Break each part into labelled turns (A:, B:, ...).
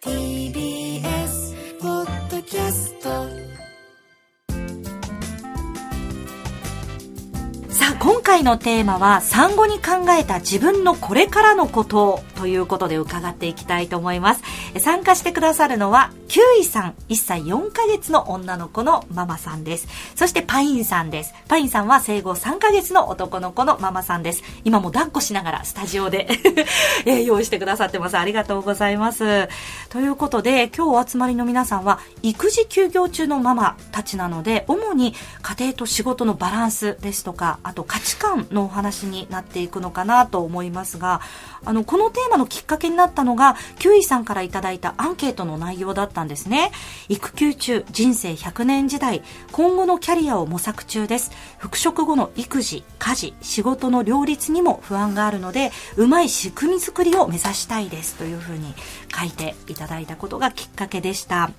A: TBS ポッドキャストさあ今回のテーマは産後に考えた自分のこれからのこと。ということで伺っていきたいと思います。参加してくださるのはキウイさん。1歳4ヶ月の女の子のママさんです。そしてパインさんです。パインさんは生後3ヶ月の男の子のママさんです。今も抱っこしながらスタジオで え、用意してくださってます。ありがとうございます。ということで今日お集まりの皆さんは育児休業中のママたちなので主に家庭と仕事のバランスですとかあと価値観のお話になっていくのかなと思いますがあのこのテーマのきっかけになったのがキウイさんからいただいたアンケートの内容だったんですね。育休中人生100年時代今後のキャリアを模索中です。復職後の育児家事仕事の両立にも不安があるのでうまい仕組み作りを目指したいです。というふうに書いていただいたことがきっかけでした。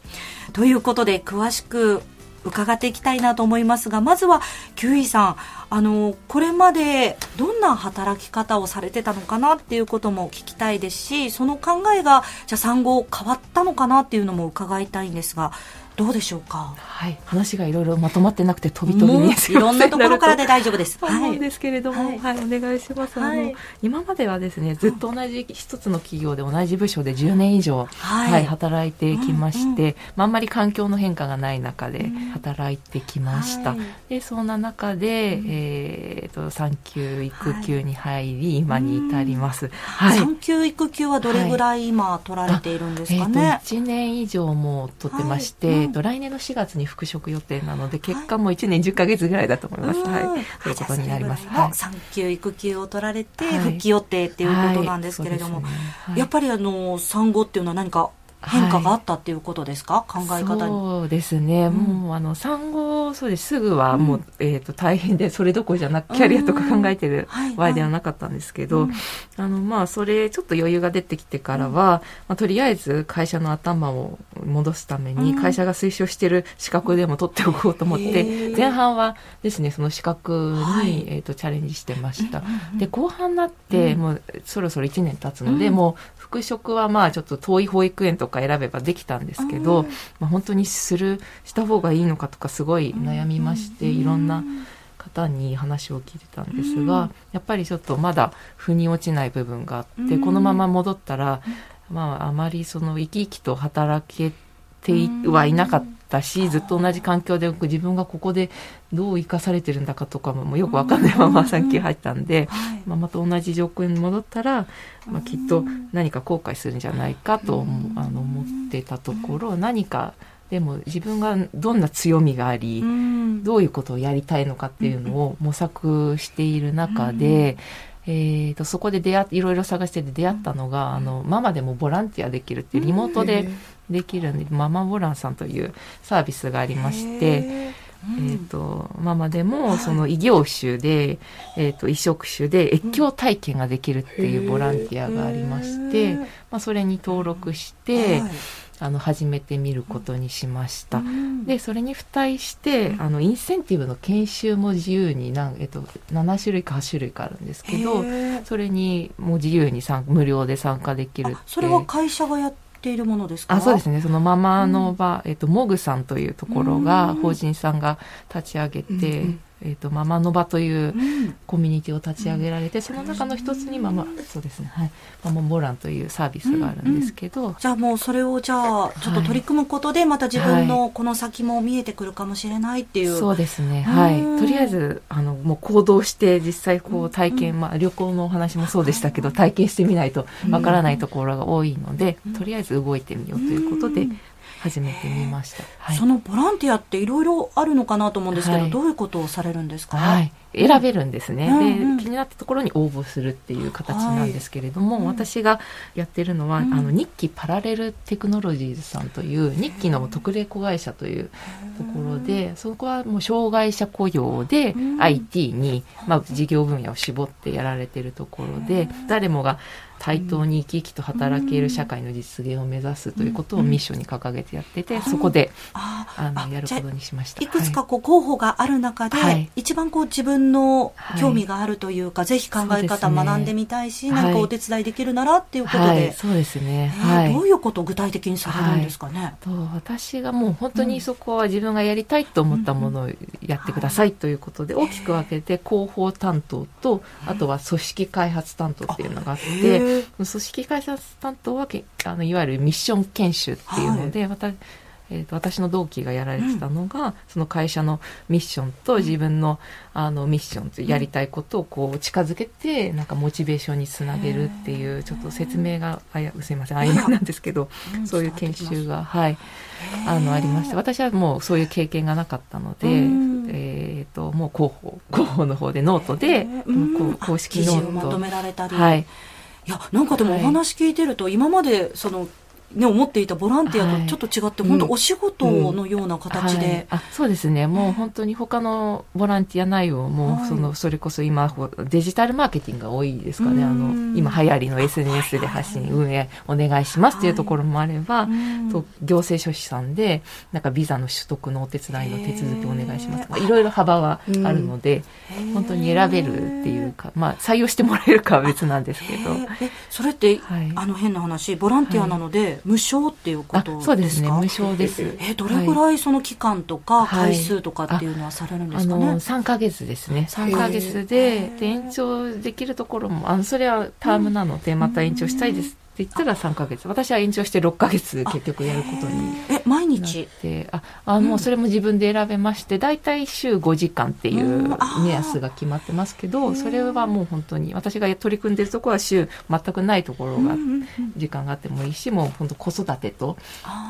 A: ということで詳しく伺っていきたいなと思いますがまずは九位さんあのこれまでどんな働き方をされてたのかなっていうことも聞きたいですしその考えがじゃあ産後変わったのかなっていうのも伺いたいんですがどうでしょうか？
B: はい、話がいろいろまとまってなくて飛び飛びに
A: いろんなところからで大丈夫です。
B: はい、ですけれども、はい、はい、お願いします。はい、あの今まではですね、ずっと同じ一つの企業で同じ部署で10年以上、はい、はい、働いてきまして、まあ、あんまり環境の変化がない中で働いてきました。うん、で、そんな中で、うん、えっ、と産休育休に入り、今に至ります。
A: はい。産休育休はどれぐらい今取られているんですかね？
B: えー、1年以上も取ってまして。と来年の4月に復職予定なので結果も1年10か月ぐらいだと思います。はい、ということになります。
A: はい、産休育休を取られて復帰予定っていうことなんですけれども、やっぱりあの産後っていうのは何か変化があったっていうことですか、はい、考え方に。
B: そうですね、うん、もうあの産後そうです。すぐはもう、うん、えーと、大変でそれどころじゃなくキャリアとか考えてる場合ではなかったんですけど、あのまあそれちょっと余裕が出てきてからは、まあ、とりあえず会社の頭を戻すために会社が推奨してる資格でも取っておこうと思って、前半はですねその資格に、はい、えーと、チャレンジしてました。で後半になって、もうそろそろ1年経つので、もう復職はまあちょっと遠い保育園とか選べばできたんですけど、まあ、本当にするした方がいいのかとかすごい悩みまして、いろんな方に話を聞いてたんですが、やっぱりちょっとまだ腑に落ちない部分があって、このまま戻ったら、まあ、あまりその生き生きと働けてはいなかったし、ずっと同じ環境で自分がここでどう生かされてるんだかとかもよくわかんないまま産休入ったんで、まあ、また同じ状況に戻ったら、まあ、きっと何か後悔するんじゃないかとあの思ってたところ何かでも自分がどんな強みがあり、どういうことをやりたいのかっていうのを模索している中で、えーと、そこで出会いろいろ探してて出会ったのが、あのママでもボランティアできるっていうリモートでできるんで、ママボランさんというサービスがありまして。えーと、ママでもその異業種で、えーと、異職種で越境体験ができるっていうボランティアがありまして、まあ、それに登録して、あの始めてみることにしました。うん、でそれに付帯してあのインセンティブの研修も自由になん、えっと、7種類か8種類かあるんですけどそれにもう自由に無料で参加できる
A: それは会社がやっているものですか？
B: あそうですね。そのママの場、うん、えっと、モグさんというところが法人さんが立ち上げて、うんえーと、ママの場というコミュニティを立ち上げられて、うん、その中の一つにママそうですね、はい、ママボランというサービスがあるんですけど、うん。うん、
A: じゃあもうそれをじゃあちょっと取り組むことでまた自分のこの先も見えてくるかもしれないっていう、は
B: い、そうですねはい。とりあえずあのもう行動して実際こう体験、まあ、旅行のお話もそうでしたけど体験してみないとわからないところが多いので、とりあえず動いてみようということで。始めてみました、
A: はい、そのボランティアっていろいろあるのかなと思うんですけど、はい、どういうことをされるんですか、
B: はい、選べるんですね、うん、で気になったところに応募するっていう形なんですけれども、はい、私がやってるのは、うん、あの日記パラレルテクノロジーズさんという日記の特例子会社というところでそこはもう障害者雇用で IT に、まあ、事業分野を絞ってやられてるところで誰もが対等に生き生きと働ける社会の実現を目指すということをミッションに掲げてやってて、そこであのやることにしました。
A: い。くつかこう候補がある中で、はい、一番こう自分の興味があるというか、はい、ぜひ考え方学んでみたいし、ね、何かお手伝いできるならっていうことで、はい、
B: そうですね、
A: えー、どういうことを具体的にされるんですかね、
B: と私がもう本当にそこは自分がやりたいと思ったものをやってくださいということで、大きく分けて広報担当とあとは組織開発担当っていうのがあって組織開発担当はあのいわゆるミッション研修っていうので、はい、えーと、私の同期がやられてたのが、うん、その会社のミッションと自分のあのミッションとやりたいことをこう近づけてなんかモチベーションにつなげるっていうちょっと説明があやすいません曖昧なんですけどそういう研修がはい。あのありまして私はもうそういう経験がなかったので、えーと、もう広報広報の方でノートで公式 note。
A: まとめられたり。はいいやなんかでもお話聞いてると、今までそのね、思っていたボランティアとちょっと違って、はい、本当お仕事のような形で、うん。はい、
B: あそうですね。もう本当に他のボランティア内容も、そのそれこそ今デジタルマーケティングが多いですかね。あの今流行りの SNS で発信、運営お願いしますっていうところもあれば、と行政書士さんでなんかビザの取得のお手伝いの手続きお願いします。とかいろいろ幅はあるので、本当に選べるっていうか、まあ、採用してもらえるかは別なんですけど。
A: それって、あの変な話ボランティアなので、無償っていうことですか？
B: そうですね。無償です。
A: えどれぐらいその期間とか回数とかっていうのはされるんですかね、はい、あの
B: 3か月ですね。3か月で。で延長できるところもあのそれはタームなのでまた延長したいです。って言ったら3か月。私は延長して6か月結局やることに。
A: え毎日。
B: ああもうそれも自分で選べまして大体週5時間っていう目安が決まってますけどそれはもう本当に私が取り組んでるところは週全くないところが時間があってもいいしもう本当子育てと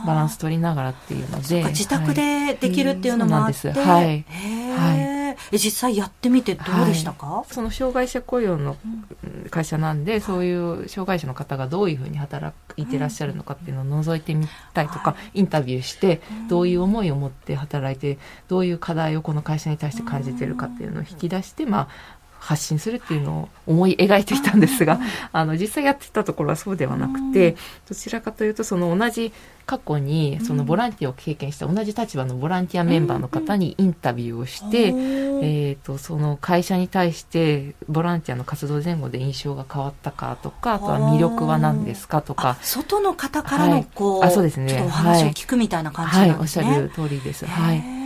B: バランス取りながらっていうので
A: 自宅でできるっていうのもあって、
B: はい、はい。
A: え実際やってみてどうでしたか、はい、
B: その障害者雇用の会社なんで、うん、そういう障害者の方がどういうふうに働いてらっしゃるのかっていうのを覗いてみたいとか、インタビューしてどういう思いを持って働いてどういう課題をこの会社に対して感じてるかっていうのを引き出して、まあ発信するっていうのを思い描いてきたんですが、あの、実際やってたところはそうではなくて、どちらかというと、その同じ過去に、そのボランティアを経験した同じ立場のボランティアメンバーの方にインタビューをして、えっ、と、その会社に対してボランティアの活動前後で印象が変わったかとか、あとは魅力は何ですかとか。
A: 外の方からのこう、あそうですね。お話を聞くみたいな感じ
B: なんですね。はい、はい、おっしゃる通りです。はい。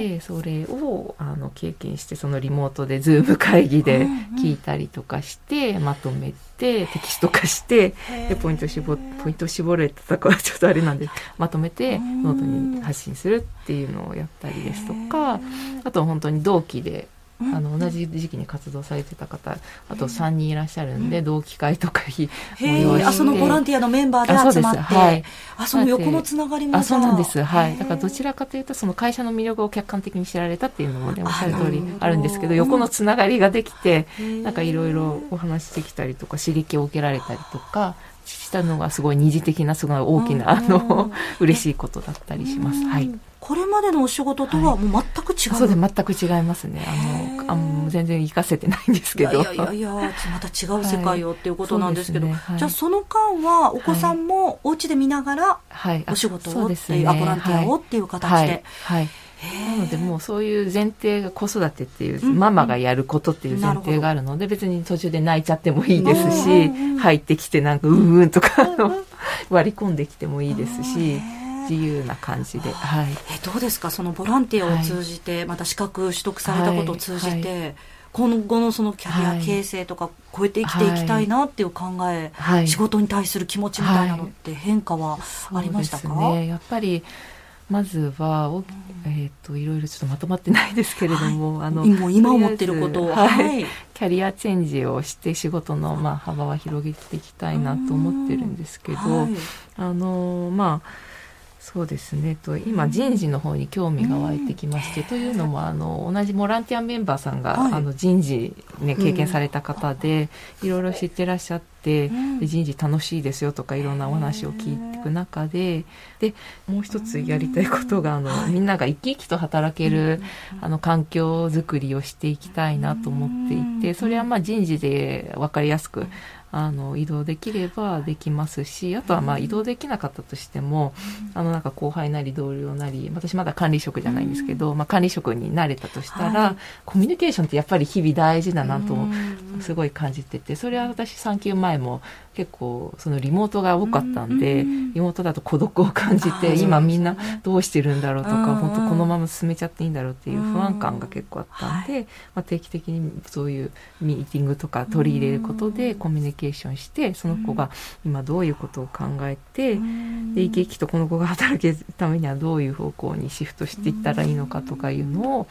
B: でそれをあの経験してそのリモートでズーム会議で聞いたりとかして、まとめてテキスト化してでポイント絞ポイント絞れてたかはちょっとあれなんでまとめてノートに発信するっていうのをやったりですとかあと本当に同期であの同じ時期に活動されてた方あと3人いらっしゃるんで、同期会とか
A: 催あそのボランティアのメンバーで集まって。はい、あその横のつながりも
B: あそうなんです。はい。だからどちらかというとその会社の魅力を客観的に知られたっていうのもねおっしゃる通りあるんですけど横のつながりができてなんかいろいろお話できたりとか刺激を受けられたりとかしたのがすごい二次的なすごい大きなあの嬉しいことだったりします。はい。
A: これまでのお仕事とはもう全く違う、はい、
B: そうで全く違いますね。あのあの全然活かせてないんですけど。
A: いやいやいやまた違う世界をっていうことなんですけど、はいね。はい、じゃあその間はお子さんもお家で見ながらお仕事をっていう、はい、ボランティアをっていう形で、はい。
B: なのでもうそういう前提が子育てっていう、ママがやることっていう前提があるので別に途中で泣いちゃってもいいですし、入ってきてなんかうんうんとか割り込んできてもいいですし。自由な感じで、はい、
A: えどうですか？そのボランティアを通じて、はい、また資格取得されたことを通じて、はい、今後のそのキャリア形成とか超えて生きていきたいなっていう考え、仕事に対する気持ちみたいなのって変化はありましたか、
B: ね、やっぱりまずは、うん、えっ、ー、といろいろちょっとまとまってないですけれども、
A: はい、あの今思ってることを、
B: はい、キャリアチェンジをして仕事のまあ幅は広げていきたいなと思ってるんですけど、はい、あのまあそうですね。と今人事の方に興味が湧いてきまして、というのもあの同じボランティアメンバーさんが、はい、あの人事、ね、経験された方で、いろいろ知ってらっしゃって。て、で人事楽しいですよとかいろんなお話を聞いていく中ででもう一つやりたいことがあの、みんなが生き生きと働ける、あの環境づくりをしていきたいなと思っていてそれはまあ人事で分かりやすくあの移動できればできますしあとはまあ移動できなかったとしても、あのなんか後輩なり同僚なり私まだ管理職じゃないんですけど、まあ、管理職になれたとしたら、コミュニケーションってやっぱり日々大事だなとすごい感じててそれは私産休前も結構そのリモートが多かったんで、リモートだと孤独を感じて、今みんなどうしてるんだろうとか、本当このまま進めちゃっていいんだろうっていう不安感が結構あったん。で、まあ、定期的にそういうミーティングとか取り入れることでコミュニケーションしてその子が今どういうことを考えて、で生き生きとこの子が働けるためにはどういう方向にシフトしていったらいいのかとかいうのを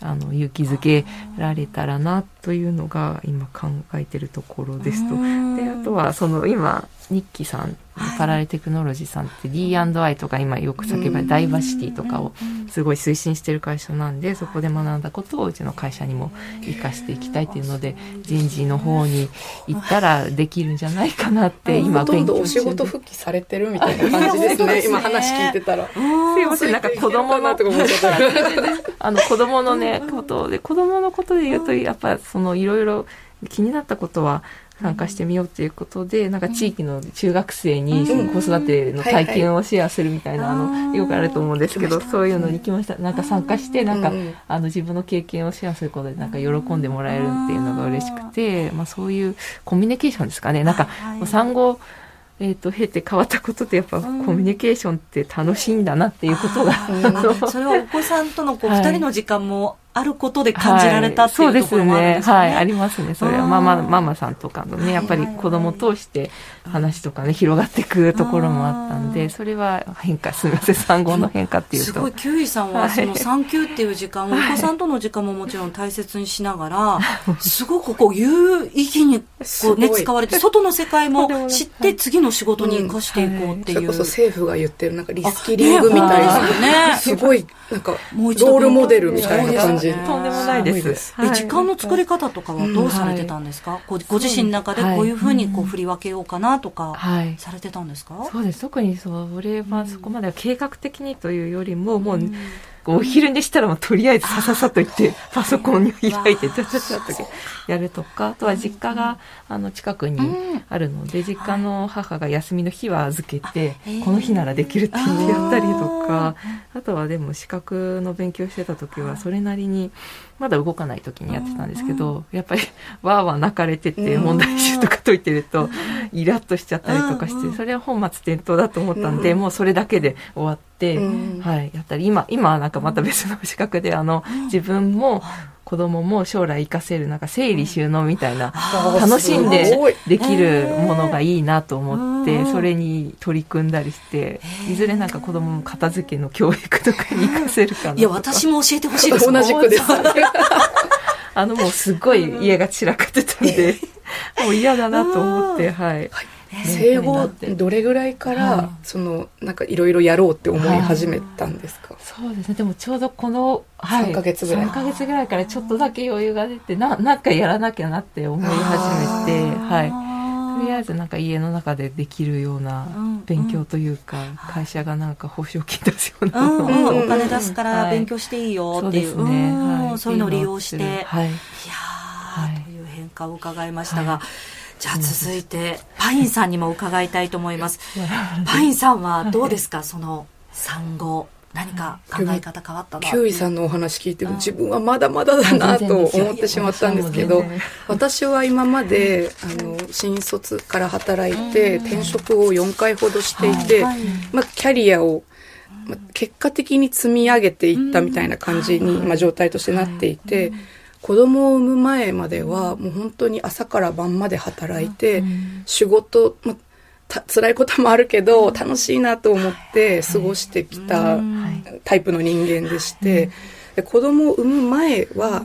B: あの勇気づけられたらなというのが今考えてるところですと。であとはその今日記さんパラレテクノロジーさんって D&I とか今よく叫ばれダイバーシティとかをすごい推進してる会社なんでそこで学んだことをうちの会社にも生かしていきたいっていうので人事の方に行ったらできるんじゃないかなって今
C: 勉強中でほとんどお仕事復帰されてるみたいな感じですね。今話聞いてたら。す
B: いません。なんか子供のあの子供のねことで子供のことで言うとやっぱそのいろいろ気になったことは参加してみようということで、なんか地域の中学生に子育ての体験をシェアするみたいな、あの、よくあると思うんですけど、そういうのに行きました。なんか参加して、なんか、あの、自分の経験をシェアすることで、なんか喜んでもらえるっていうのが嬉しくて、まあそういうコミュニケーションですかね。なんか、産後、えっ、ー、と、経て変わったことで、やっぱ、コミュニケーションって楽しいんだなっていうことが。
A: それはお子さんとのこう、二人の時間もあることで感じられたっていうところもあるんですね。
B: はい、そうですね。はい、ありますね。それは。ママ、ママさんとかのね、やっぱり子供を通して話とかね、広がっていくところもあったんで、それは変化、すみません、産後の変化っていうと。
A: すごい、キュウイさんは、その産休っていう時間、お子さんとの時間ももちろん大切にしながら、すごくこう、有意義にこうね、使われて、外の世界も知って次の仕事に生かしていこうっていう。それ
C: こそ政府が言ってる、なんかリスキリングみたいな、すごい、なんか、ロールモデルみたいな感じ。
B: とんでもないです。
A: はい、時間の作り方とかはどうされてたんですか、うんはい、ごご自身の中でこういうふうにこう振り分けようかなとか、されてたんですか、
B: はい、そうです。特にそれはそこまでは計画的にというよりも、もう、お昼寝したらもうとりあえずさささと行ってパソコンに開いてちゃちゃちゃっとやるとかあとは実家があの近くにあるので実家の母が休みの日は預けてこの日ならできるって言ってやったりとかあとはでも資格の勉強してた時はそれなりにまだ動かない時にやってたんですけどやっぱり わーわー泣かれてて問題集とか解いてるとイラッとしちゃったりとかしてそれは本末転倒だと思ったんでもうそれだけで終わって、はい、やったり今今はなんかまた別の資格であの自分も子供も将来活かせるなんか整理収納みたいな楽しんでできるものがいいなと思ってそれに取り組んだりしていずれなんか子供も片付けの教育とかに活かせるかな
A: いや私も教えてほしいです。
C: 同じくです。
B: あのもうすごい家が散らかってたんでもう嫌だなと思ってはい。
C: 生後どれぐらいから、はい、そのなんかいろいろやろうって思い始めたんですか、はい、
B: そうですね。でもちょうどこの、
C: はい、3か月ぐらい。
B: 3か月ぐらいからちょっとだけ余裕が出てななんかやらなきゃなって思い始めてはい。とりあえずなんか家の中でできるような勉強というか、会社がなんか報奨金出すような
A: うんうん、お金出すから勉強していいよっていう、はい、そうね、はい、そういうのを利用して、はい、いやー、という変化を伺いましたが、じゃあ続いて、パインさんにも伺いたいと思います。パインさんはどうですか、その産後。何か考え方変わった
C: キウイさんのお話聞いても自分はまだまだだなと思ってしまったんですけど私は今まであの新卒から働いて転職を4回ほどしていて、まあ、キャリアを結果的に積み上げていったみたいな感じに今状態としてなっていて。子供を産む前まではもう本当に朝から晩まで働いて、仕事、また辛いこともあるけど、楽しいなと思って過ごしてきたタイプの人間でして、で子供を産む前は、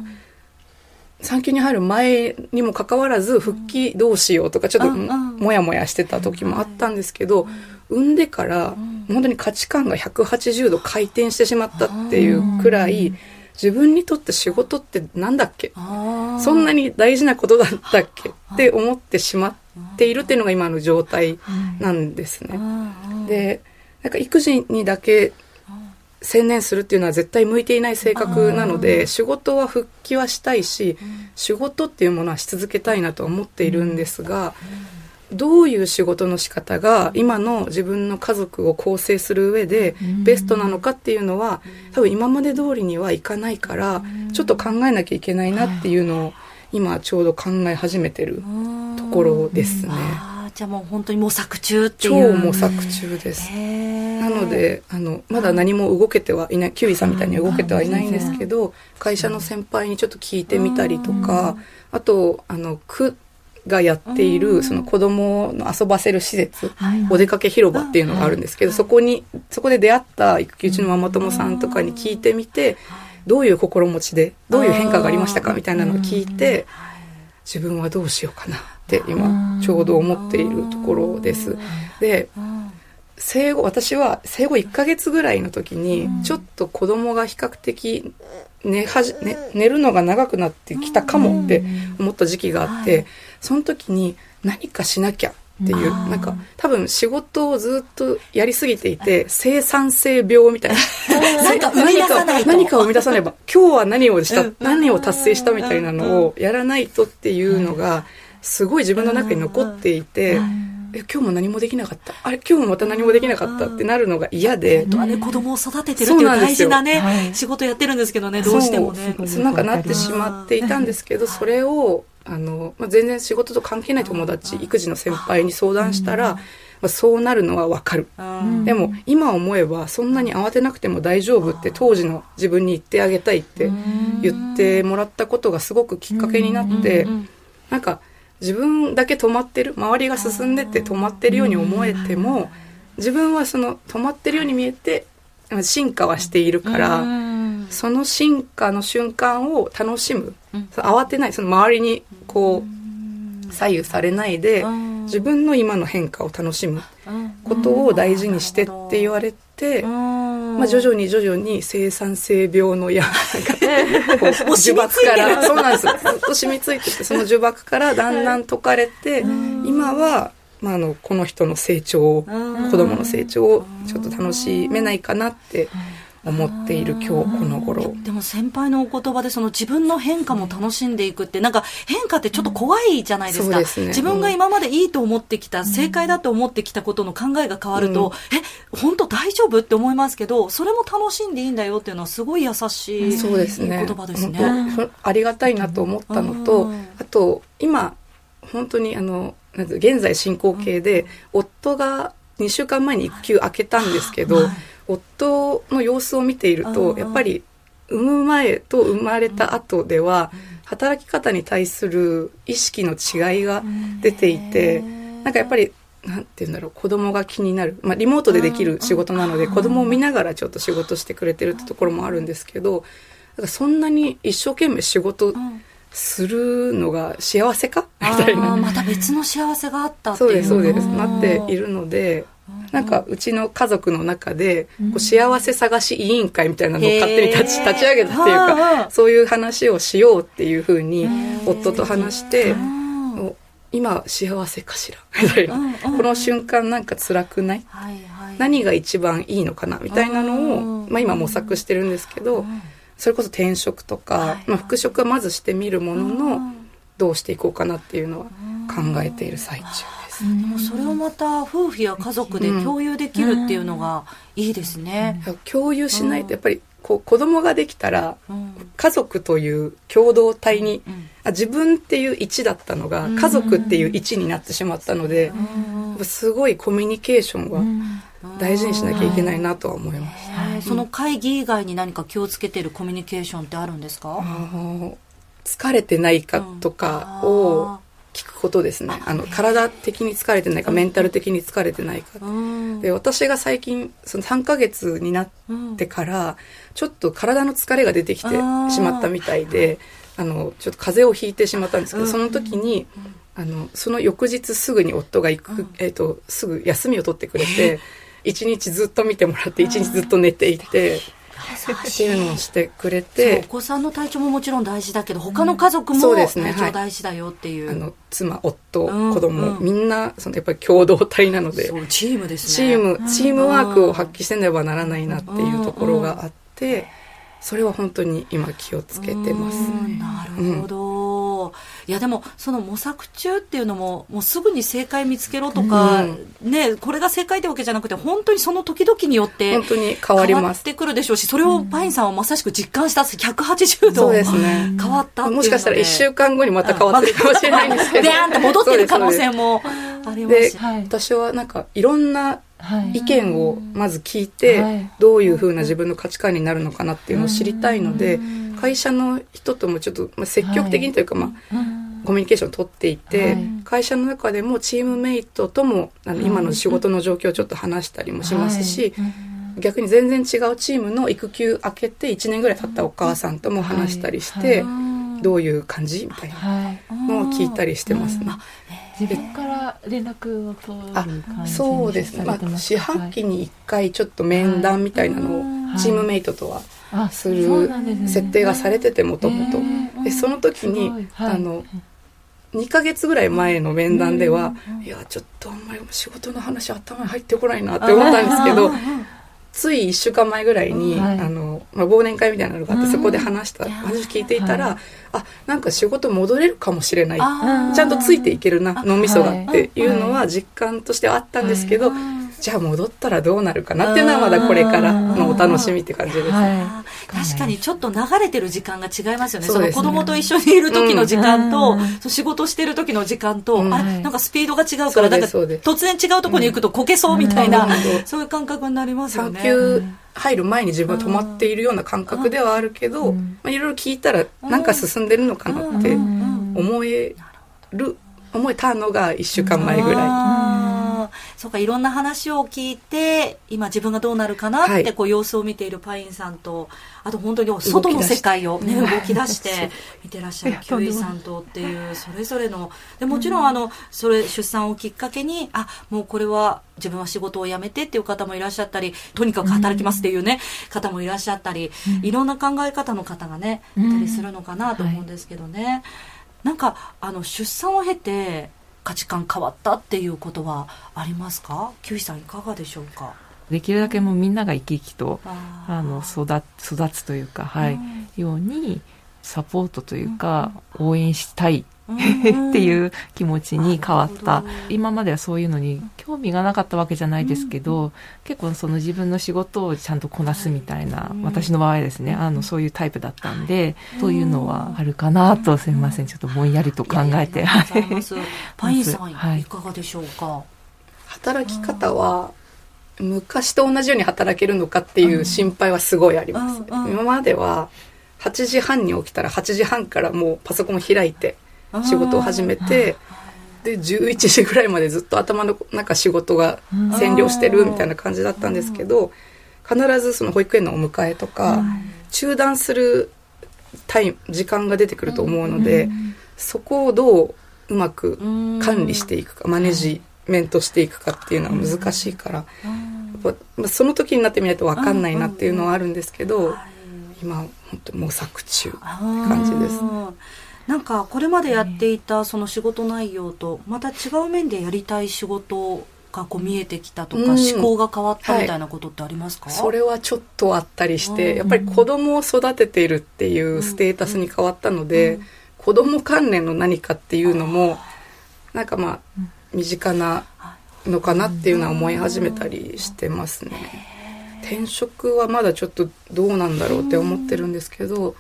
C: 産休に入る前にもかかわらず復帰どうしようとかちょっともやもやしてた時もあったんですけど産んでから本当に価値観が180度回転してしまったっていうくらい自分にとって仕事ってなんだっけ？そんなに大事なことだったっけ？って思ってしまっているっていうのが今の状態なんですね。でなんか育児にだけ専念するっていうのは絶対向いていない性格なので仕事は復帰はしたいし仕事っていうものはし続けたいなと思っているんですがどういう仕事の仕方が今の自分の家族を構成する上でベストなのかっていうのは多分今まで通りにはいかないからちょっと考えなきゃいけないなっていうのを今ちょうど考え始めてるところですね。
A: じゃあもう本当に模索中っていう。
C: 超模索中です。なので、あの、まだ何も動けてはいない、キュウイさんみたいに動けてはいないんですけど、会社の先輩にちょっと聞いてみたりとか、あと、あの、区がやっている、その子供の遊ばせる施設、お出かけ広場っていうのがあるんですけど、そこに、そこで出会った育休中のママ友さんとかに聞いてみて、どういう心持ちで、どういう変化がありましたかみたいなのを聞いて、自分はどうしようかなって今ちょうど思っているところです。で、生後、私は生後1ヶ月ぐらいの時に、ちょっと子供が比較的寝はじ、ね、寝るのが長くなってきたかもって思った時期があって、その時に何かしなきゃっていう、なんか多分仕事をずっとやりすぎていて、生産性病みたいな。
A: 何か。
C: 何かを生み出さねば、今日は何をした、何を達成したみたいなのをやらないとっていうのが、すごい自分の中に残っていて、え今日も何もできなかった？あれ今日もまた何もできなかった？ってなるのが嫌で。
A: 本当はね子供を育ててるっていう大事なね、はい、仕事やってるんですけどねどうしてもね。
C: そうなんかなってしまっていたんですけどそれをあの、まあ、全然仕事と関係ない友達、育児の先輩に相談したら、まあ、そうなるのはわかる。でも、今思えば、そんなに慌てなくても大丈夫って当時の自分に言ってあげたいって言ってもらったことがすごくきっかけになって、なんか、自分だけ止まってる、周りが進んでて止まってるように思えても、自分はその止まってるように見えて、進化はしているから、その進化の瞬間を楽しむ、うん、慌てないその周りにこう左右されないで、自分の今の変化を楽しむことを大事にしてって言われて、まあ、徐々に徐々に生産性病のや呪縛から そうなんです。ずっと染みついててその呪縛からだんだん解かれて今はまあ、あのこの人の成長を子供の成長をちょっと楽しめないかなって思っている今日この頃。
A: でも先輩のお言葉でその自分の変化も楽しんでいくってなんか変化ってちょっと怖いじゃないですか、すね、自分が今までいいと思ってきた、正解だと思ってきたことの考えが変わると、うん、え本当大丈夫って思いますけどそれも楽しんでいいんだよっていうのはすごい優しいそうですね。言葉ですね。
C: ありがたいなと思ったのと、あと今本当にあの現在進行形で、夫が2週間前に育休明けたんですけど、はい、夫の様子を見ているとやっぱり産む前と生まれた後では働き方に対する意識の違いが出ていてなんかやっぱりなんて言うんだろう子供が気になる、まあ、リモートでできる仕事なので子供を見ながらちょっと仕事してくれてるってところもあるんですけどだからそんなに一生懸命仕事するのが幸せか？みたいな。
A: また別の幸せがあった
C: っていう。そうですそうです。なっているのでなんかうちの家族の中でこう幸せ探し委員会みたいなのを勝手に立ち立ち上げたっていうかそういう話をしようっていうふうに夫と話して今幸せかしら？みたいな。この瞬間なんか辛くない？何が一番いいのかな？みたいなのをまあ今模索してるんですけどそれこそ転職とかまあ復職はまずしてみるもののどうしていこうかなっていうのは考えている最中です。
A: でもそれをまた夫婦や家族で共有できるっていうのがいいですね。
C: うん、共有しないとやっぱりこう子供ができたら、家族という共同体に、あ自分っていう位置だったのが家族っていう位置になってしまったので、すごいコミュニケーションは大事にしなきゃいけないなとは思いまし
A: た。その会議以外に何か気をつけてるコミュニケーションってあるんですか？
C: 疲れてないかとかを聞くことですね。あの、体的に疲れてないか、メンタル的に疲れてないか。で、私が最近、その3ヶ月になってから、ちょっと体の疲れが出てきてしまったみたいで、あの、ちょっと風邪をひいてしまったんですけど、その時に、あの、その翌日すぐに夫が行く、えっ、と、すぐ休みを取ってくれて、一日ずっと見てもらって、一日ずっと寝ていて、ってい。うのをしてくれて
A: お子さんの体調ももちろん大事だけど他の家族も体調大事だよっていう,、
C: あの妻夫、子供、みんなそのやっぱり共同体なので
A: チームです
C: ね。チームチームワークを発揮せねばならないなっていうところがあって、それは本当に今気をつけてます、
A: なるほど、うん、いやでもその模索中っていうのももうすぐに正解見つけろとか、うん、ねこれが正解ってわけじゃなくて本当にその時々によって
C: 本当に変わります。
A: 変わってくるでしょうしそれをパインさんはまさしく実感した180度、ね、変わった
C: もしかしたら1週間後にまた変わってるかもしれないんですけど、
A: ビャーンと戻ってる可能性もありますし、
C: 私はなんかいろんな意見をまず聞いて、どういうふうな自分の価値観になるのかなっていうのを知りたいので、会社の人ともちょっと積極的にというか、まあ、コミュニケーションを取っていて、会社の中でもチームメイトともあの今の仕事の状況をちょっと話したりもしますし、逆に全然違うチームの育休明けて1年ぐらい経ったお母さんとも話したりして、どういう感じみたいなのを聞いたりしてます。ね。
B: 自分から連絡を取る感
C: じそうですね、まあ、四半期に1回ちょっと面談みたいなのをチームメイトとはする設定がされててもともと。でその時に、あの2ヶ月ぐらい前の面談では、いやちょっとあんまり仕事の話頭に入ってこないなって思ったんですけどつい1週間前ぐらいに、はい、あのまあ、忘年会みたいなのがあって、そこで話した話聞いていたら、はい、あなんか仕事戻れるかもしれない。ちゃんとついていけるな脳みそがっていうのは実感としてはあったんですけど、じゃあ戻ったらどうなるかな？っていうのはまだこれからのお楽しみって感じです、ね。は
A: い、確かにちょっと流れてる時間が違いますよね。その子供と一緒にいる時の時間と、うん、仕事してる時の時間と、うん、あれなんかスピードが違うから、なんか突然違うところに行くとこけそうみたいな、うん、そういう感覚になりますよね。
C: 入る前に自分は止まっているような感覚ではあるけど、まあ、いろいろ聞いたらなんか進んでるのかなって思える思えたのが1週間前ぐらい。
A: そうかいろんな話を聞いて今自分がどうなるかなってこう様子を見ているパインさんと、あと本当に外の世界を、ね、動き出して。見てらっしゃるキュウイさんとっていうそれぞれのでもちろんあのそれ出産をきっかけにあもうこれは自分は仕事を辞めてっていう方もいらっしゃったりとにかく働きますっていうね、方もいらっしゃったり、いろんな考え方の方がねいたりするのかなと思うんですけどね。なんかあの出産を経て価値観変わったっていうことはありますか？キュウイさんいかがでしょうか？
B: できるだけもうみんなが生き生きとあの育育つというか、はい、うん、ようにサポートというか、応援したいっていう気持ちに変わった。今まではそういうのに興味がなかったわけじゃないですけど、結構その自分の仕事をちゃんとこなすみたいな、私の場合ですね。あのそういうタイプだったんで、そういうのはあるかなとすみません。ちょっとぼんやりと考えて。
A: パインさん、はい、いかがでしょうか？
C: 働き方は昔と同じように働けるのかっていう心配はすごいあります、今までは8時半に起きたら8時半からもうパソコンを開いて仕事を始めてで11時ぐらいまでずっと頭の中仕事が占領してるみたいな感じだったんですけど必ずその保育園のお迎えとか中断するタイム時間が出てくると思うのでそこをどううまく管理していくかマネジメントしていくかっていうのは難しいからその時になってみないと分かんないなっていうのはあるんですけど今本当模索中って感じです。
A: なんかこれまでやっていたその仕事内容とまた違う面でやりたい仕事がこう見えてきたとか、思考が変わったみたいなことってありますか、
C: はい、それはちょっとあったりして、やっぱり子供を育てているっていうステータスに変わったので、子供関連の何かっていうのもなんかまあ身近なのかなっていうのは思い始めたりしてますね。転職はまだちょっとどうなんだろうって思ってるんですけど、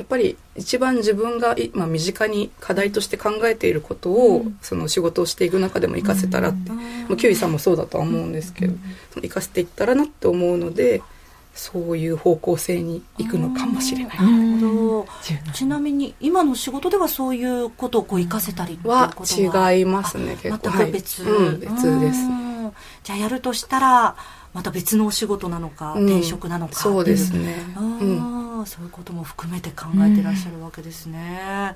C: やっぱり一番自分が今身近に課題として考えていることを、その仕事をしていく中でも活かせたらって、もうキュウイさんもそうだとは思うんですけど、活かせていったらなって思うのでそういう方向性に行くのかもしれない。なるほ
A: ど。ちなみに今の仕事ではそういうことをこう活かせたり
C: は？違いますね。
A: 結構全く別、
C: はいうん、別です、
A: ね。じゃあやるとしたらまた別のお仕事なのか、うん、転職なのか。
C: そうですね。う
A: ん、そういうことも含めて考えてらっしゃるわけですね。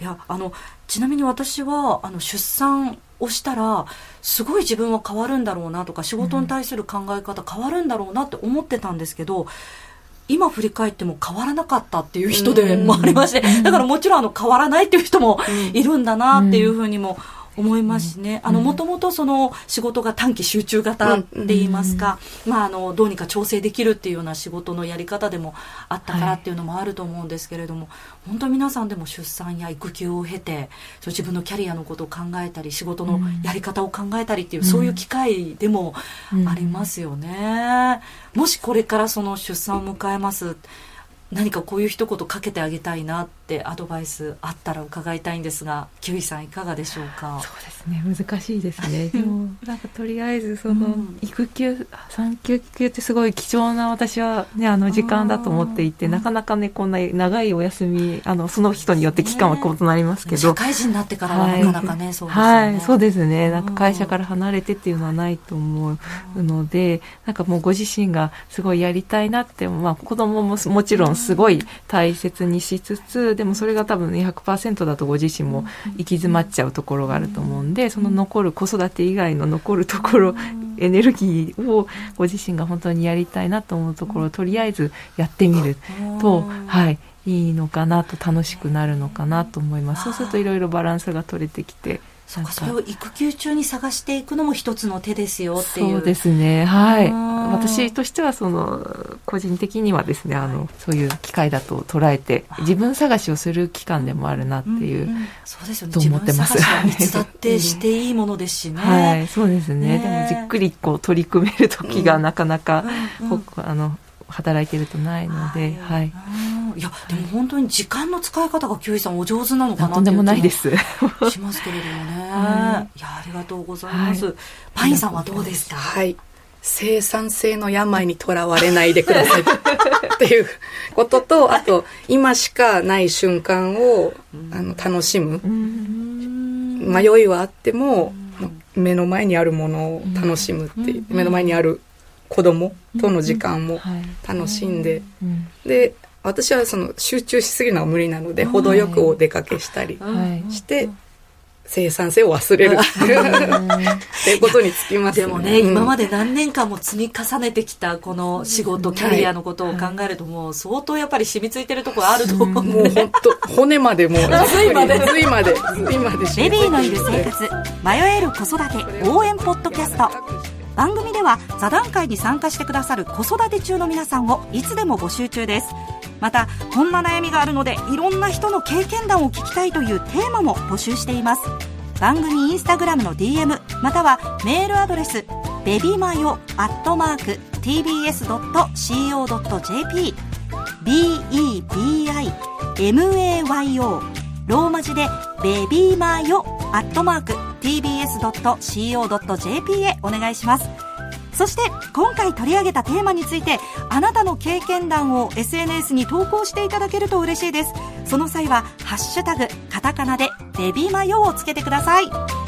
A: いやあのちなみに私はあの出産をしたらすごい自分は変わるんだろうなとか仕事に対する考え方変わるんだろうなって思ってたんですけど今振り返っても変わらなかったっていう人でもありまして、だからもちろんあの変わらないっていう人もいるんだなっていうふうにも思いますしね、あの、もともとその仕事が短期集中型って言いますか、まあ、あの、どうにか調整できるっていうような仕事のやり方でもあったからっていうのもあると思うんですけれども、はい、本当皆さんでも出産や育休を経て、そう自分のキャリアのことを考えたり、仕事のやり方を考えたりっていう、そういう機会でもありますよね。もしこれからその出産を迎えます。何かこういう一言かけてあげたいなってアドバイスあったら伺いたいんですがキウイさんいかがでしょうか？
B: そうですね難しいですね。でもなんかとりあえずその、育休産休休ってすごい貴重な私はねあの時間だと思っていてなかなかねこんな長いお休みあのその人によって期間は異なりますけど、
A: 社会人になってからはなかなかね、はい、そうですね。
B: はいそうですね。なんか会社から離れてっていうのはないと思うのでなんかもうご自身がすごいやりたいなってまあ子供ももちろんすごい大切にしつつでもそれが多分100%だとご自身も行き詰まっちゃうところがあると思うんでその残る子育て以外の残るところエネルギーをご自身が本当にやりたいなと思うところをとりあえずやってみると、はい、いいのかなと楽しくなるのかなと思います。そうするといろいろバランスが取れてきて
A: そうかそれを育休中に探していくのも一つの手ですよっていう。
B: そうですね。はい。私としてはその個人的にはですねあのそういう機会だと捉えて自分探しをする期間でもあるなっていう、うんうん、
A: そうですよね。と思ってます。いつだってしていいものですしね。
B: はい。そうですね、ね、でもじっくりこう取り組める時がなかなか、うんうん、あの働いてるとないので、はい。
A: いや、でも本当に時間の使い方が、キュウイさんお上手なのかな
B: とんでもないです。
A: しますけれどもね。はい、いや、ありがとうございます。はい、パインさんはどうですか
C: はい。生産性の病にとらわれないでください。っていうことと、あと、今しかない瞬間を、あの、楽しむ。迷いはあっても、目の前にあるものを楽しむっていう、目の前にある子供との時間も楽しんで、で私はその集中しすぎるのは無理なので、程よくお出かけしたりして、生産性を忘れる。っていうことにつきます、
A: ね、でもね、うん、今まで何年間も積み重ねてきたこの仕事、キャリアのことを考えると、もう相当やっぱり染みついてるところあると思う、
C: もう本当骨までもう
A: 髄まで。
C: 髄まで髄
A: まで。ベビーのいる生活迷える子育て応援ポッドキャスト。番組では座談会に参加してくださる子育て中の皆さんをいつでも募集中ですまたこんな悩みがあるのでいろんな人の経験談を聞きたいというテーマも募集しています。番組インスタグラムの DM またはメールアドレスベビマヨアットマーク tbs.co.jp bebimayo ローマ字でベビーマヨアットマーク tbs.co.jp へお願いします。そして今回取り上げたテーマについてあなたの経験談を SNS に投稿していただけると嬉しいです。その際は「ハッシュタグカタカナ」で「ベビーマヨ」をつけてください。